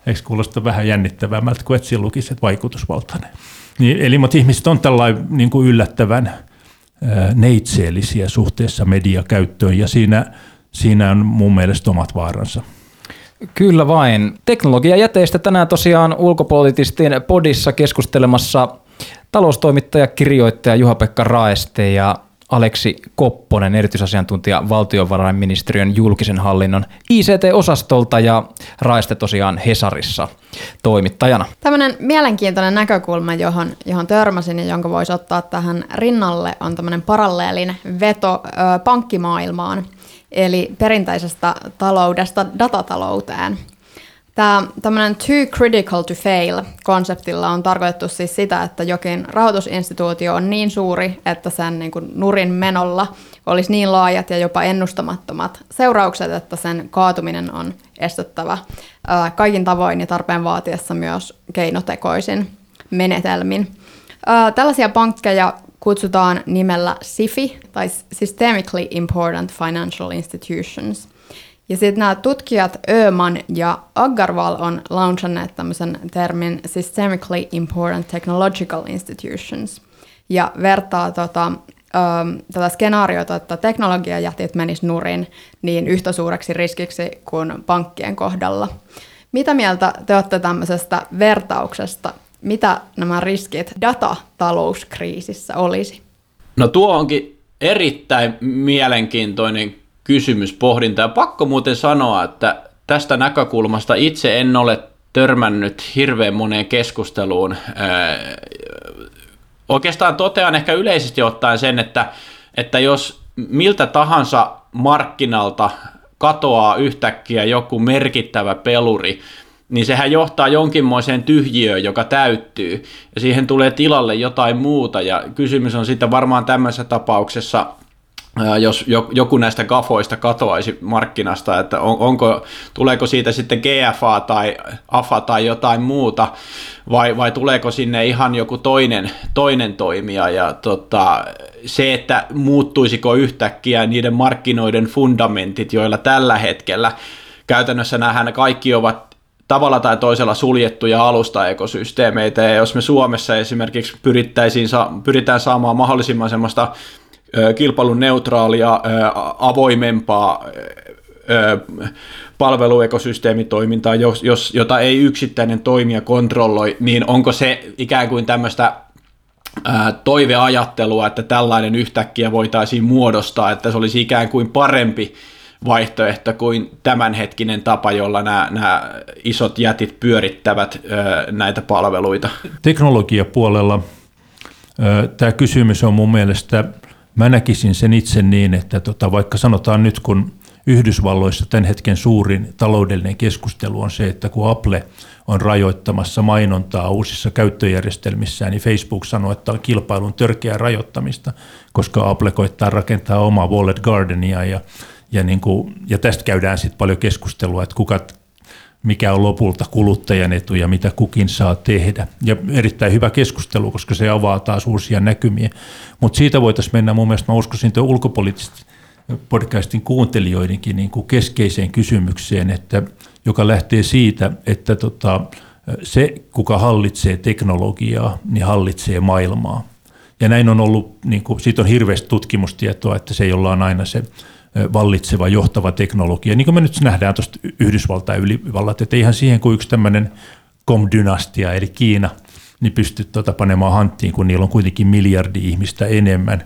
eikö kuulosta vähän jännittävämmältä kuin että siinä lukisi, että vaikutusvaltainen. Niin, eli mutta ihmiset on tällainen niin kuin yllättävän neitseellisiä suhteessa mediakäyttöön, ja siinä, siinä on mun mielestä omat vaaransa. Kyllä vain. Teknologiajäteistä tänään tosiaan ulkopoliittisten podissa keskustelemassa taloustoimittaja, kirjoittaja Juha-Pekka Raeste ja Aleksi Kopponen, erityisasiantuntija valtiovarainministeriön julkisen hallinnon ICT-osastolta ja Raeste tosiaan Hesarissa toimittajana. Tämmöinen mielenkiintoinen näkökulma, johon, johon törmäsin ja jonka voisi ottaa tähän rinnalle, on tämmöinen paralleelin veto ö, pankkimaailmaan, eli perinteisestä taloudesta datatalouteen. Tämä tämmöinen too critical to fail konseptilla on tarkoitettu siis sitä, että jokin rahoitusinstituutio on niin suuri, että sen niin kuin nurin menolla olisi niin laajat ja jopa ennustamattomat seuraukset, että sen kaatuminen on estettävä kaikin tavoin ja tarpeen vaatiessa myös keinotekoisin menetelmin. Tällaisia pankkeja kutsutaan nimellä SIFI, tai Systemically Important Financial Institutions – ja sitten nämä tutkijat Öman ja Agarwal on launchanneet tämmöisen termin Systemically Important Technological Institutions ja vertaa tota, ö, tätä skenaariota, että teknologiajätit menis nurin niin yhtä suureksi riskiksi kuin pankkien kohdalla. Mitä mieltä te olette tämmöisestä vertauksesta? Mitä nämä riskit datatalouskriisissä olisi? No tuo onkin erittäin mielenkiintoinen kysymys, pohdinta. Ja pakko muuten sanoa, että tästä näkökulmasta itse en ole törmännyt hirveän moneen keskusteluun. Oikeastaan totean ehkä yleisesti ottaen sen, että, että jos miltä tahansa markkinalta katoaa yhtäkkiä joku merkittävä peluri, niin sehän johtaa jonkinmoiseen tyhjiöön, joka täyttyy, ja siihen tulee tilalle jotain muuta, ja kysymys on sitten varmaan tämmöisessä tapauksessa jos joku näistä gafoista katoaisi markkinasta, että on, onko, tuleeko siitä sitten GFA tai AFA tai jotain muuta, vai, vai tuleeko sinne ihan joku toinen, toinen toimija, ja tota, se, että muuttuisiko yhtäkkiä niiden markkinoiden fundamentit, joilla tällä hetkellä käytännössä nähdään kaikki ovat tavalla tai toisella suljettuja alustaekosysteemeitä, ja jos me Suomessa esimerkiksi pyrittäisiin, pyritään saamaan mahdollisimman semmoista kilpailun neutraalia, avoimempaa palveluekosysteemitoimintaa, jos, jos, jota ei yksittäinen toimija kontrolloi, niin onko se ikään kuin tämmöistä toiveajattelua, että tällainen yhtäkkiä voitaisiin muodostaa, että se olisi ikään kuin parempi vaihtoehto kuin tämänhetkinen tapa, jolla nämä, nämä isot jätit pyörittävät näitä palveluita. Teknologiapuolella tämä kysymys on mun mielestä Mä näkisin sen itse niin, että tota, vaikka sanotaan nyt, kun Yhdysvalloissa tämän hetken suurin taloudellinen keskustelu on se, että kun Apple on rajoittamassa mainontaa uusissa käyttöjärjestelmissään, niin Facebook sanoo, että on kilpailun törkeää rajoittamista, koska Apple koittaa rakentaa omaa Wallet Gardenia ja, ja, niin kuin, ja tästä käydään sitten paljon keskustelua, että kuka mikä on lopulta kuluttajan etu ja mitä kukin saa tehdä. Ja erittäin hyvä keskustelu, koska se avaa taas uusia näkymiä. Mutta siitä voitaisiin mennä mun mielestä, mä uskoisin tuon ulkopoliittisesti podcastin kuuntelijoidenkin niin kuin keskeiseen kysymykseen, että, joka lähtee siitä, että tota, se, kuka hallitsee teknologiaa, niin hallitsee maailmaa. Ja näin on ollut, niin kuin, siitä on hirveästi tutkimustietoa, että se, jolla on aina se vallitseva, johtava teknologia. Niin kuin me nyt nähdään tuosta Yhdysvaltain ylivallat, että ihan siihen kuin yksi tämmöinen kom-dynastia, eli Kiina, niin pystyy tuota panemaan hanttiin, kun niillä on kuitenkin miljardi ihmistä enemmän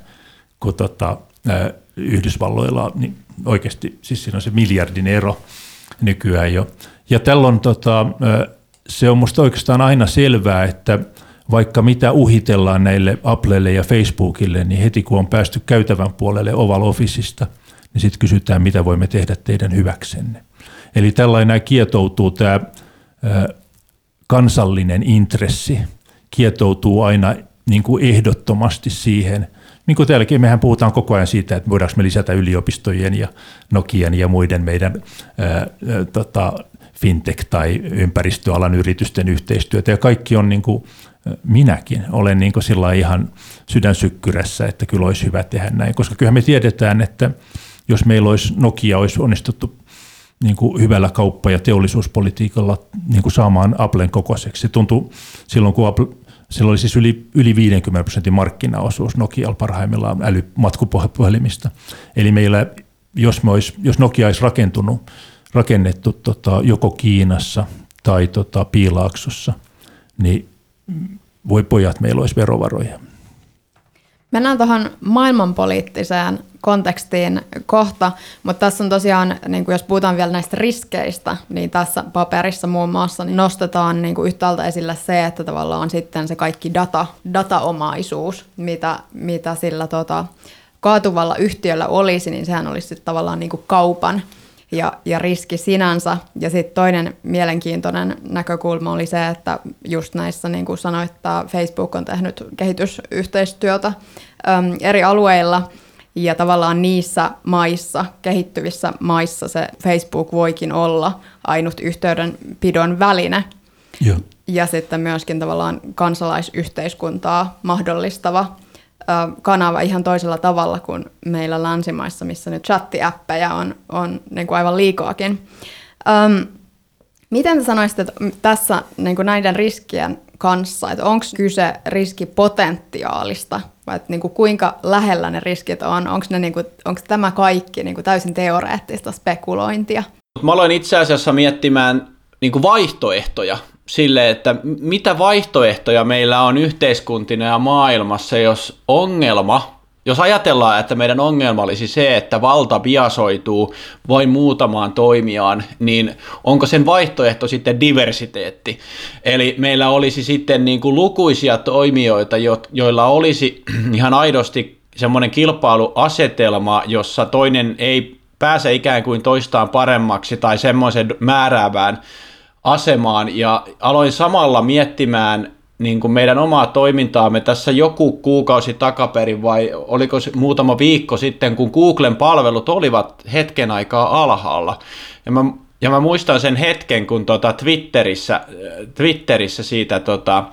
kuin tota, ää, Yhdysvalloilla. Niin oikeasti, siis siinä on se miljardin ero nykyään jo. Ja tällöin tota, se on minusta oikeastaan aina selvää, että vaikka mitä uhitellaan näille Applelle ja Facebookille, niin heti kun on päästy käytävän puolelle Oval Officeista – niin sitten kysytään, mitä voimme tehdä teidän hyväksenne. Eli tällainen kietoutuu tämä kansallinen intressi, kietoutuu aina niin kuin ehdottomasti siihen, niin kuin täälläkin, mehän puhutaan koko ajan siitä, että voidaanko me lisätä yliopistojen ja Nokian ja muiden meidän ää, tota, fintech- tai ympäristöalan yritysten yhteistyötä. Ja kaikki on niin kuin, minäkin olen niin kuin sillä ihan sydänsykkyrässä, että kyllä olisi hyvä tehdä näin, koska kyllähän me tiedetään, että jos meillä olisi Nokia olisi onnistuttu niin kuin hyvällä kauppa- ja teollisuuspolitiikalla niin kuin saamaan Applen kokoiseksi. Se tuntui silloin, kun Apple, sillä oli siis yli, yli 50 prosentin markkinaosuus Nokialla parhaimmillaan älymatkupuhelimista. Eli meillä, jos, me olisi, jos Nokia olisi rakentunut, rakennettu tota, joko Kiinassa tai tota, Piilaaksossa, niin voi pojat, meillä olisi verovaroja. Mennään tuohon maailmanpoliittiseen kontekstiin kohta, mutta tässä on tosiaan, niin kuin jos puhutaan vielä näistä riskeistä, niin tässä paperissa muun muassa niin nostetaan niin kuin yhtäältä esille se, että tavallaan sitten se kaikki data, dataomaisuus, mitä, mitä sillä tota, kaatuvalla yhtiöllä olisi, niin sehän olisi sitten tavallaan niin kuin kaupan ja, ja riski sinänsä. Ja sitten toinen mielenkiintoinen näkökulma oli se, että just näissä, niin kuin sanoit, että Facebook on tehnyt kehitysyhteistyötä äm, eri alueilla, ja tavallaan niissä maissa, kehittyvissä maissa se Facebook voikin olla ainut yhteydenpidon väline. Joo. Ja sitten myöskin tavallaan kansalaisyhteiskuntaa mahdollistava kanava ihan toisella tavalla kuin meillä länsimaissa, missä nyt chattiäppejä on, on niin kuin aivan liikoakin. Öm, miten te sanoisitte tässä niin kuin näiden riskien kanssa, että onko kyse riskipotentiaalista vai että niin kuin kuinka lähellä ne riskit on? Onko, niin tämä kaikki niin kuin täysin teoreettista spekulointia? Mä aloin itse asiassa miettimään niin kuin vaihtoehtoja sille, että mitä vaihtoehtoja meillä on yhteiskuntina ja maailmassa, jos ongelma, jos ajatellaan, että meidän ongelma olisi se, että valta biasoituu vain muutamaan toimijaan, niin onko sen vaihtoehto sitten diversiteetti? Eli meillä olisi sitten niin kuin lukuisia toimijoita, joilla olisi ihan aidosti semmoinen kilpailuasetelma, jossa toinen ei pääse ikään kuin toistaan paremmaksi tai semmoisen määräävään asemaan ja aloin samalla miettimään niin kuin meidän omaa toimintaamme tässä joku kuukausi takaperin vai oliko se muutama viikko sitten, kun Googlen palvelut olivat hetken aikaa alhaalla. Ja mä, ja mä muistan sen hetken, kun tota Twitterissä, Twitterissä siitä tota,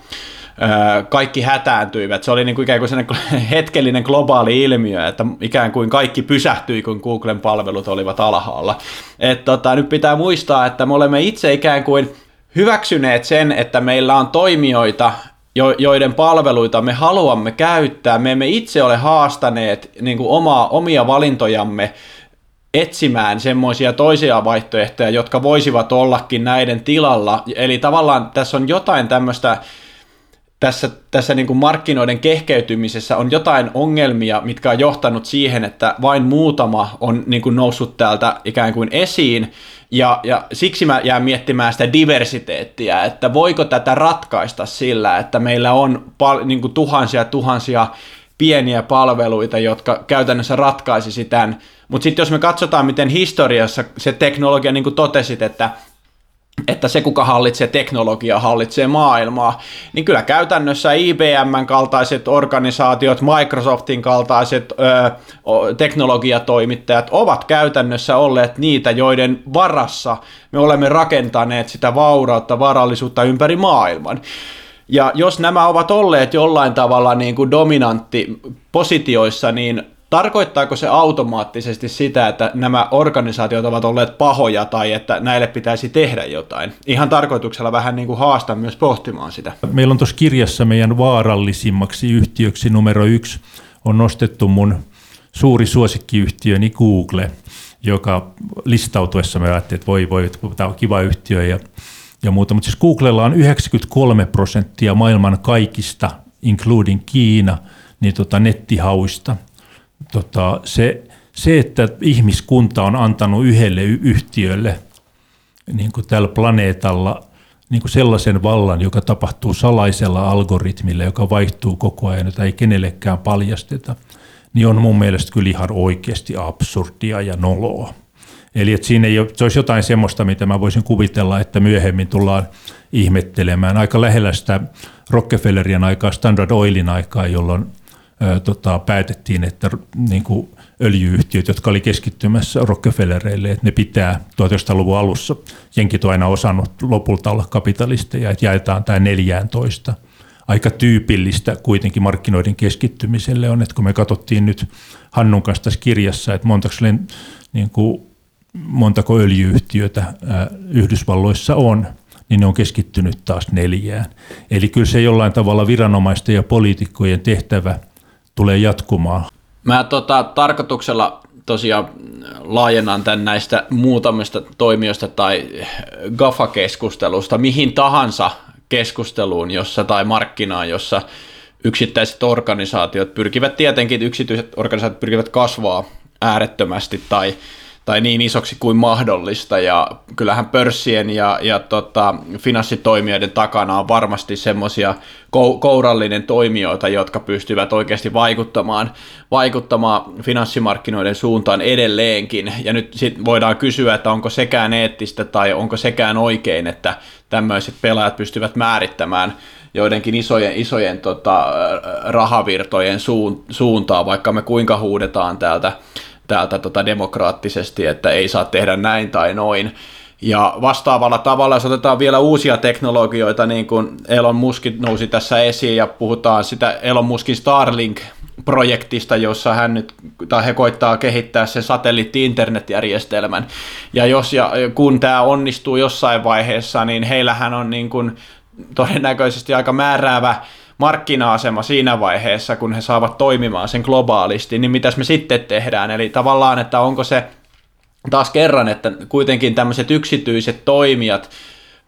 kaikki hätääntyivät. Se oli niin kuin ikään kuin hetkellinen globaali ilmiö, että ikään kuin kaikki pysähtyi, kun Googlen palvelut olivat alhaalla. Et tota, nyt pitää muistaa, että me olemme itse ikään kuin hyväksyneet sen, että meillä on toimijoita, joiden palveluita me haluamme käyttää. Me emme itse ole haastaneet niin kuin omaa, omia valintojamme etsimään semmoisia toisia vaihtoehtoja, jotka voisivat ollakin näiden tilalla. Eli tavallaan tässä on jotain tämmöistä tässä, tässä niin kuin markkinoiden kehkeytymisessä on jotain ongelmia, mitkä on johtanut siihen, että vain muutama on niin kuin noussut täältä ikään kuin esiin, ja, ja siksi mä jään miettimään sitä diversiteettiä, että voiko tätä ratkaista sillä, että meillä on pal- niin kuin tuhansia tuhansia pieniä palveluita, jotka käytännössä ratkaisisi tämän. Mutta sitten jos me katsotaan, miten historiassa se teknologia, niin kuin totesit, että että se, kuka hallitsee teknologiaa, hallitsee maailmaa, niin kyllä käytännössä IBMn kaltaiset organisaatiot, Microsoftin kaltaiset ö, teknologiatoimittajat ovat käytännössä olleet niitä, joiden varassa me olemme rakentaneet sitä vaurautta, varallisuutta ympäri maailman. Ja jos nämä ovat olleet jollain tavalla niin kuin dominantti positioissa, niin Tarkoittaako se automaattisesti sitä, että nämä organisaatiot ovat olleet pahoja tai että näille pitäisi tehdä jotain? Ihan tarkoituksella vähän niin kuin haastan myös pohtimaan sitä. Meillä on tuossa kirjassa meidän vaarallisimmaksi yhtiöksi numero yksi on nostettu mun suuri suosikkiyhtiöni Google, joka listautuessa me ajattelin, että voi voi, tämä on kiva yhtiö ja, ja muuta. Mutta siis Googlella on 93 prosenttia maailman kaikista, including Kiina, niin tota nettihauista – tota, se, se, että ihmiskunta on antanut yhdelle yhtiölle niin kuin tällä planeetalla niin kuin sellaisen vallan, joka tapahtuu salaisella algoritmilla, joka vaihtuu koko ajan, jota ei kenellekään paljasteta, niin on mun mielestä kyllä ihan oikeasti absurdia ja noloa. Eli että siinä ei ole, se olisi jotain semmoista, mitä mä voisin kuvitella, että myöhemmin tullaan ihmettelemään. Aika lähellä sitä Rockefellerien aikaa, Standard Oilin aikaa, jolloin tota, päätettiin, että niin kuin öljyyhtiöt, jotka oli keskittymässä Rockefellereille, että ne pitää 1900-luvun alussa. Jenkit on aina osannut lopulta olla kapitalisteja, että jaetaan tämä 14 aika tyypillistä kuitenkin markkinoiden keskittymiselle on, että kun me katsottiin nyt Hannun kanssa tässä kirjassa, että montako, niin kuin, montako öljyyhtiötä ää, Yhdysvalloissa on, niin ne on keskittynyt taas neljään. Eli kyllä se jollain tavalla viranomaisten ja poliitikkojen tehtävä tulee jatkumaan. Mä tota, tarkoituksella tosiaan laajennan tämän näistä muutamista toimijoista tai GAFA-keskustelusta mihin tahansa keskusteluun jossa, tai markkinaan, jossa yksittäiset organisaatiot pyrkivät tietenkin, yksityiset organisaatiot pyrkivät kasvaa äärettömästi tai, tai niin isoksi kuin mahdollista, ja kyllähän pörssien ja, ja tota, finanssitoimijoiden takana on varmasti semmoisia kourallinen toimijoita, jotka pystyvät oikeasti vaikuttamaan, vaikuttamaan finanssimarkkinoiden suuntaan edelleenkin, ja nyt sit voidaan kysyä, että onko sekään eettistä tai onko sekään oikein, että tämmöiset pelaajat pystyvät määrittämään joidenkin isojen, isojen tota, rahavirtojen suun, suuntaa, vaikka me kuinka huudetaan täältä, täältä tota demokraattisesti, että ei saa tehdä näin tai noin. Ja vastaavalla tavalla, jos otetaan vielä uusia teknologioita, niin kuin Elon Musk nousi tässä esiin, ja puhutaan sitä Elon Muskin Starlink-projektista, jossa hän nyt, tai he koittaa kehittää sen satelliitti-internetjärjestelmän. Ja jos ja kun tämä onnistuu jossain vaiheessa, niin heillähän on niin kuin todennäköisesti aika määräävä markkina-asema siinä vaiheessa, kun he saavat toimimaan sen globaalisti, niin mitäs me sitten tehdään? Eli tavallaan, että onko se taas kerran, että kuitenkin tämmöiset yksityiset toimijat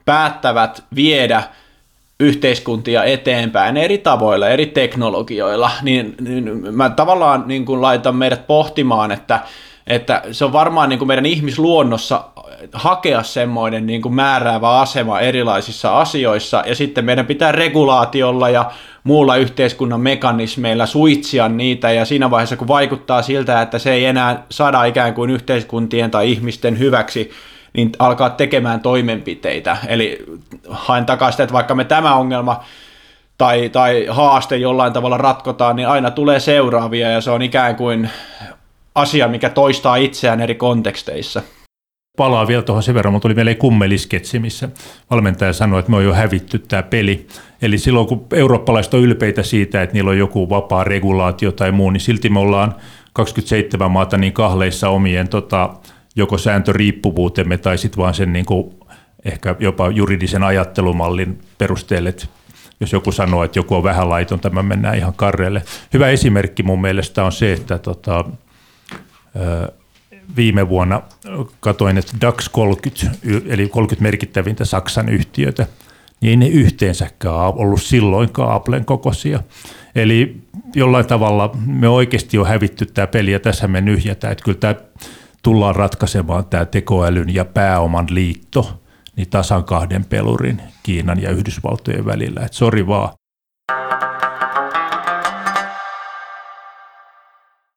päättävät viedä yhteiskuntia eteenpäin eri tavoilla, eri teknologioilla, niin, niin mä tavallaan niin kuin laitan meidät pohtimaan, että, että se on varmaan niin kuin meidän ihmisluonnossa hakea semmoinen niin kuin määräävä asema erilaisissa asioissa, ja sitten meidän pitää regulaatiolla ja muulla yhteiskunnan mekanismeilla suitsia niitä, ja siinä vaiheessa kun vaikuttaa siltä, että se ei enää saada ikään kuin yhteiskuntien tai ihmisten hyväksi, niin alkaa tekemään toimenpiteitä. Eli haen takaisin, että vaikka me tämä ongelma tai, tai haaste jollain tavalla ratkotaan, niin aina tulee seuraavia, ja se on ikään kuin asia, mikä toistaa itseään eri konteksteissa palaa vielä tuohon sen verran, mutta tuli vielä kummelisketsi, missä valmentaja sanoi, että me on jo hävitty tämä peli. Eli silloin kun eurooppalaiset on ylpeitä siitä, että niillä on joku vapaa regulaatio tai muu, niin silti me ollaan 27 maata niin kahleissa omien tota, joko sääntöriippuvuutemme tai sitten vaan sen niin kuin, ehkä jopa juridisen ajattelumallin perusteelle, että jos joku sanoo, että joku on vähän laiton, tämä mennään ihan karreelle. Hyvä esimerkki mun mielestä on se, että tota, viime vuonna katoin, että DAX 30, eli 30 merkittävintä Saksan yhtiötä, niin ei ne yhteensäkään ollut silloinkaan Applen kokoisia. Eli jollain tavalla me oikeasti on hävitty tämä peli ja tässä me nyhjätään, että kyllä tämä tullaan ratkaisemaan tämä tekoälyn ja pääoman liitto niin tasan kahden pelurin Kiinan ja Yhdysvaltojen välillä. Että sori vaan.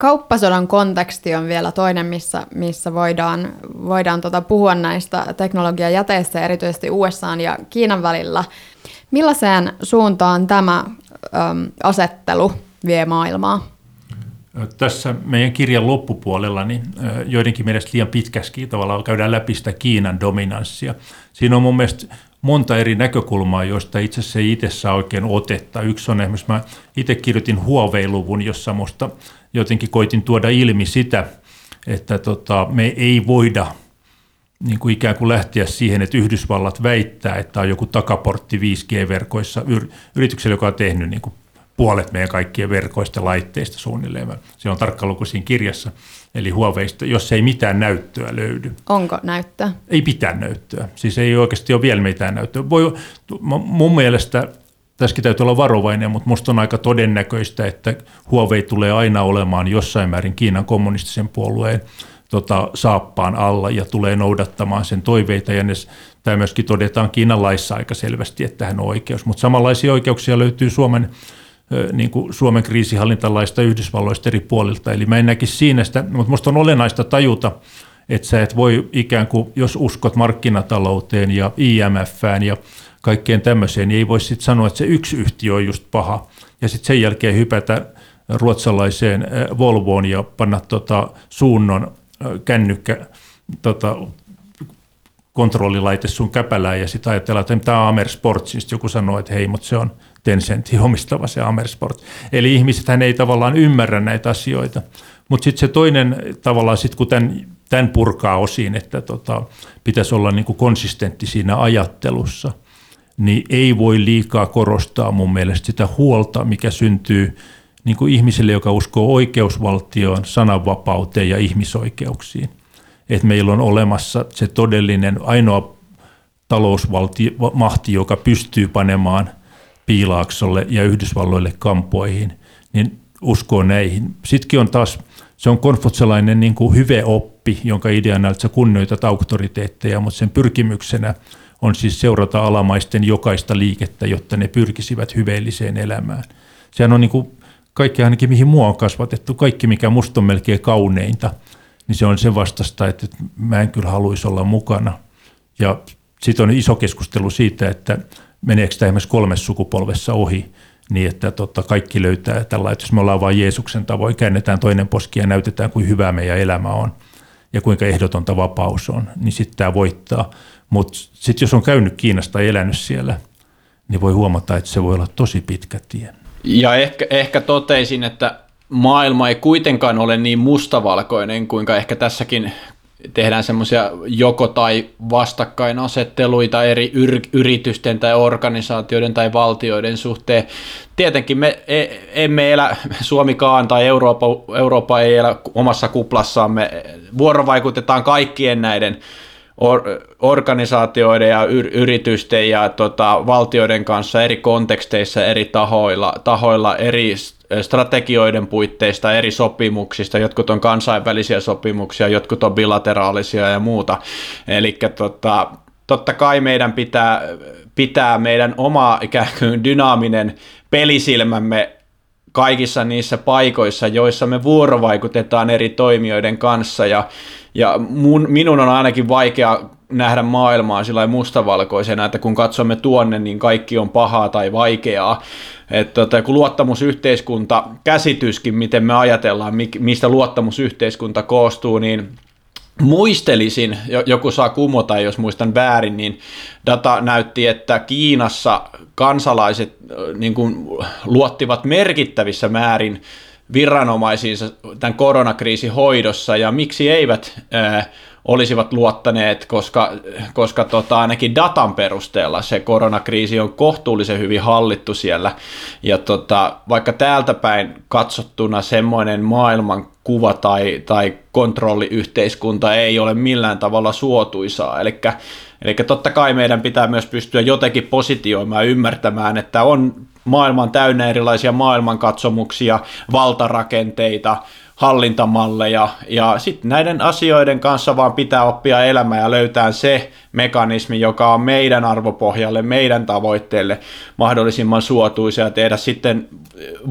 Kauppasodan konteksti on vielä toinen, missä, missä voidaan, voidaan tota puhua näistä teknologiajäteistä erityisesti USA ja Kiinan välillä. Millaiseen suuntaan tämä äm, asettelu vie maailmaa? Tässä meidän kirjan loppupuolella niin joidenkin mielestä liian pitkäskin tavallaan käydään läpi sitä Kiinan dominanssia. Siinä on mun mielestä monta eri näkökulmaa, joista itse asiassa ei itse saa oikein otetta. Yksi on esimerkiksi, mä itse kirjoitin Huawei-luvun, jossa musta jotenkin koitin tuoda ilmi sitä, että tota, me ei voida niin kuin ikään kuin lähteä siihen, että Yhdysvallat väittää, että on joku takaportti 5G-verkoissa yrityksellä, joka on tehnyt niin kuin puolet meidän kaikkien verkoista laitteista suunnilleen. Se on tarkkaluku siinä kirjassa. Eli Huaweista, jos ei mitään näyttöä löydy. Onko näyttöä? Ei pitää näyttöä. Siis ei oikeasti ole vielä mitään näyttöä. Voi, mun mielestä tässäkin täytyy olla varovainen, mutta minusta on aika todennäköistä, että Huawei tulee aina olemaan jossain määrin Kiinan kommunistisen puolueen tota, saappaan alla ja tulee noudattamaan sen toiveita. Ja ne, tämä myöskin todetaan Kiinan laissa aika selvästi, että hän on oikeus. Mutta samanlaisia oikeuksia löytyy Suomen niin kuin Suomen kriisihallintalaista Yhdysvalloista eri puolilta. Eli mä en näkisi siinä sitä, mutta minusta on olennaista tajuta, että sä et voi ikään kuin, jos uskot markkinatalouteen ja IMFään ja kaikkeen tämmöiseen, niin ei voi sitten sanoa, että se yksi yhtiö on just paha. Ja sitten sen jälkeen hypätä ruotsalaiseen äh, Volvoon ja panna tota, suunnon äh, kännykkä tota, kontrollilaite sun käpälään ja sitten ajatellaan, että tämä on Amersport. Siis joku sanoo, että hei, mutta se on Tencentin omistava se Amersport. Eli ihmiset hän ei tavallaan ymmärrä näitä asioita. Mutta sitten se toinen tavallaan, sit kun tämän, tämän purkaa osiin, että tota, pitäisi olla niinku konsistentti siinä ajattelussa, niin ei voi liikaa korostaa mun mielestä sitä huolta, mikä syntyy niin kuin ihmiselle, joka uskoo oikeusvaltioon, sananvapauteen ja ihmisoikeuksiin. Että meillä on olemassa se todellinen ainoa talousmahti, joka pystyy panemaan Piilaaksolle ja Yhdysvalloille kampoihin, niin uskoo näihin. Sittenkin on taas, se on konfutsalainen niin hyveoppi, jonka ideana on, että sä kunnioitat auktoriteetteja, mutta sen pyrkimyksenä on siis seurata alamaisten jokaista liikettä, jotta ne pyrkisivät hyveelliseen elämään. Sehän on niin kuin kaikki ainakin mihin mua on kasvatettu, kaikki mikä musta on melkein kauneinta, niin se on se vastasta, että mä en kyllä haluaisi olla mukana. Ja sitten on iso keskustelu siitä, että meneekö tämä esimerkiksi kolmessa sukupolvessa ohi, niin että tota, kaikki löytää tällä, että jos me ollaan vain Jeesuksen tavoin, käännetään toinen poski ja näytetään, kuin hyvä meidän elämä on ja kuinka ehdotonta vapaus on, niin sitten tämä voittaa. Mutta sitten jos on käynyt Kiinasta tai elänyt siellä, niin voi huomata, että se voi olla tosi pitkä tie. Ja ehkä, ehkä toteisin, että maailma ei kuitenkaan ole niin mustavalkoinen, kuinka ehkä tässäkin tehdään semmoisia joko- tai vastakkainasetteluita eri yr- yritysten tai organisaatioiden tai valtioiden suhteen. Tietenkin me e- emme elä, Suomikaan tai Eurooppa, Eurooppa ei elä omassa kuplassamme. Vuorovaikutetaan kaikkien näiden or- organisaatioiden ja yr- yritysten ja tota, valtioiden kanssa eri konteksteissa, eri tahoilla, tahoilla eri strategioiden puitteista, eri sopimuksista, jotkut on kansainvälisiä sopimuksia, jotkut on bilateraalisia ja muuta. Eli tota, totta kai meidän pitää pitää meidän oma ikään kuin dynaaminen pelisilmämme kaikissa niissä paikoissa, joissa me vuorovaikutetaan eri toimijoiden kanssa ja, ja mun, minun on ainakin vaikea nähdä maailmaa sillä mustavalkoisena, että kun katsomme tuonne, niin kaikki on pahaa tai vaikeaa. Että tota, kun luottamusyhteiskunta, käsityskin, miten me ajatellaan, mistä luottamusyhteiskunta koostuu, niin muistelisin, joku saa kumota, jos muistan väärin, niin data näytti, että Kiinassa kansalaiset niin kuin, luottivat merkittävissä määrin viranomaisiinsa tämän koronakriisin hoidossa, ja miksi eivät ää, olisivat luottaneet, koska, koska tota, ainakin datan perusteella se koronakriisi on kohtuullisen hyvin hallittu siellä. Ja tota, vaikka täältä päin katsottuna semmoinen maailman kuva tai, tai kontrolliyhteiskunta ei ole millään tavalla suotuisaa. Eli Eli totta kai meidän pitää myös pystyä jotenkin positioimaan ja ymmärtämään, että on maailman täynnä erilaisia maailmankatsomuksia, valtarakenteita, hallintamalleja ja sitten näiden asioiden kanssa vaan pitää oppia elämään ja löytää se mekanismi, joka on meidän arvopohjalle, meidän tavoitteelle mahdollisimman suotuisa ja tehdä sitten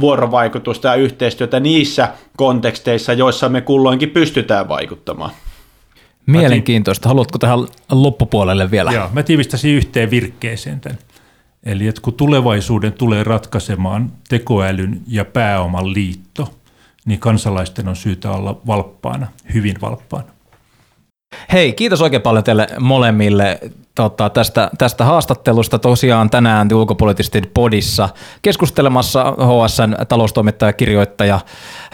vuorovaikutusta ja yhteistyötä niissä konteksteissa, joissa me kulloinkin pystytään vaikuttamaan. Mielenkiintoista. Haluatko tähän loppupuolelle vielä? Joo, mä tiivistäisin yhteen virkkeeseen tämän. Eli että kun tulevaisuuden tulee ratkaisemaan tekoälyn ja pääoman liitto, niin kansalaisten on syytä olla valppaana, hyvin valppaana. Hei, kiitos oikein paljon teille molemmille tota, tästä, tästä haastattelusta. Tosiaan tänään ulkopoliittisesti podissa keskustelemassa HSN taloustoimittaja, kirjoittaja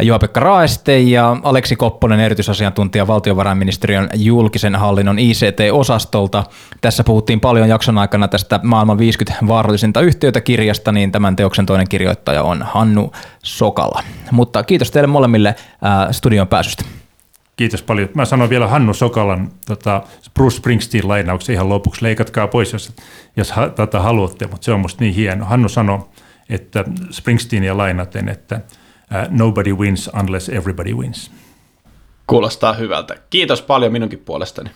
Juha-Pekka Raeste ja Aleksi Kopponen, erityisasiantuntija valtiovarainministeriön julkisen hallinnon ICT-osastolta. Tässä puhuttiin paljon jakson aikana tästä maailman 50 vaarallisinta yhtiötä kirjasta, niin tämän teoksen toinen kirjoittaja on Hannu Sokala. Mutta kiitos teille molemmille studion pääsystä. Kiitos paljon. Mä sanon vielä Hannu Sokalan tota, Bruce Springsteen lainauksen ihan lopuksi. Leikatkaa pois, jos, jos ha, tota, haluatte, mutta se on musta niin hieno. Hannu sanoi, että Springsteenia lainaten, että uh, nobody wins unless everybody wins. Kuulostaa hyvältä. Kiitos paljon minunkin puolestani.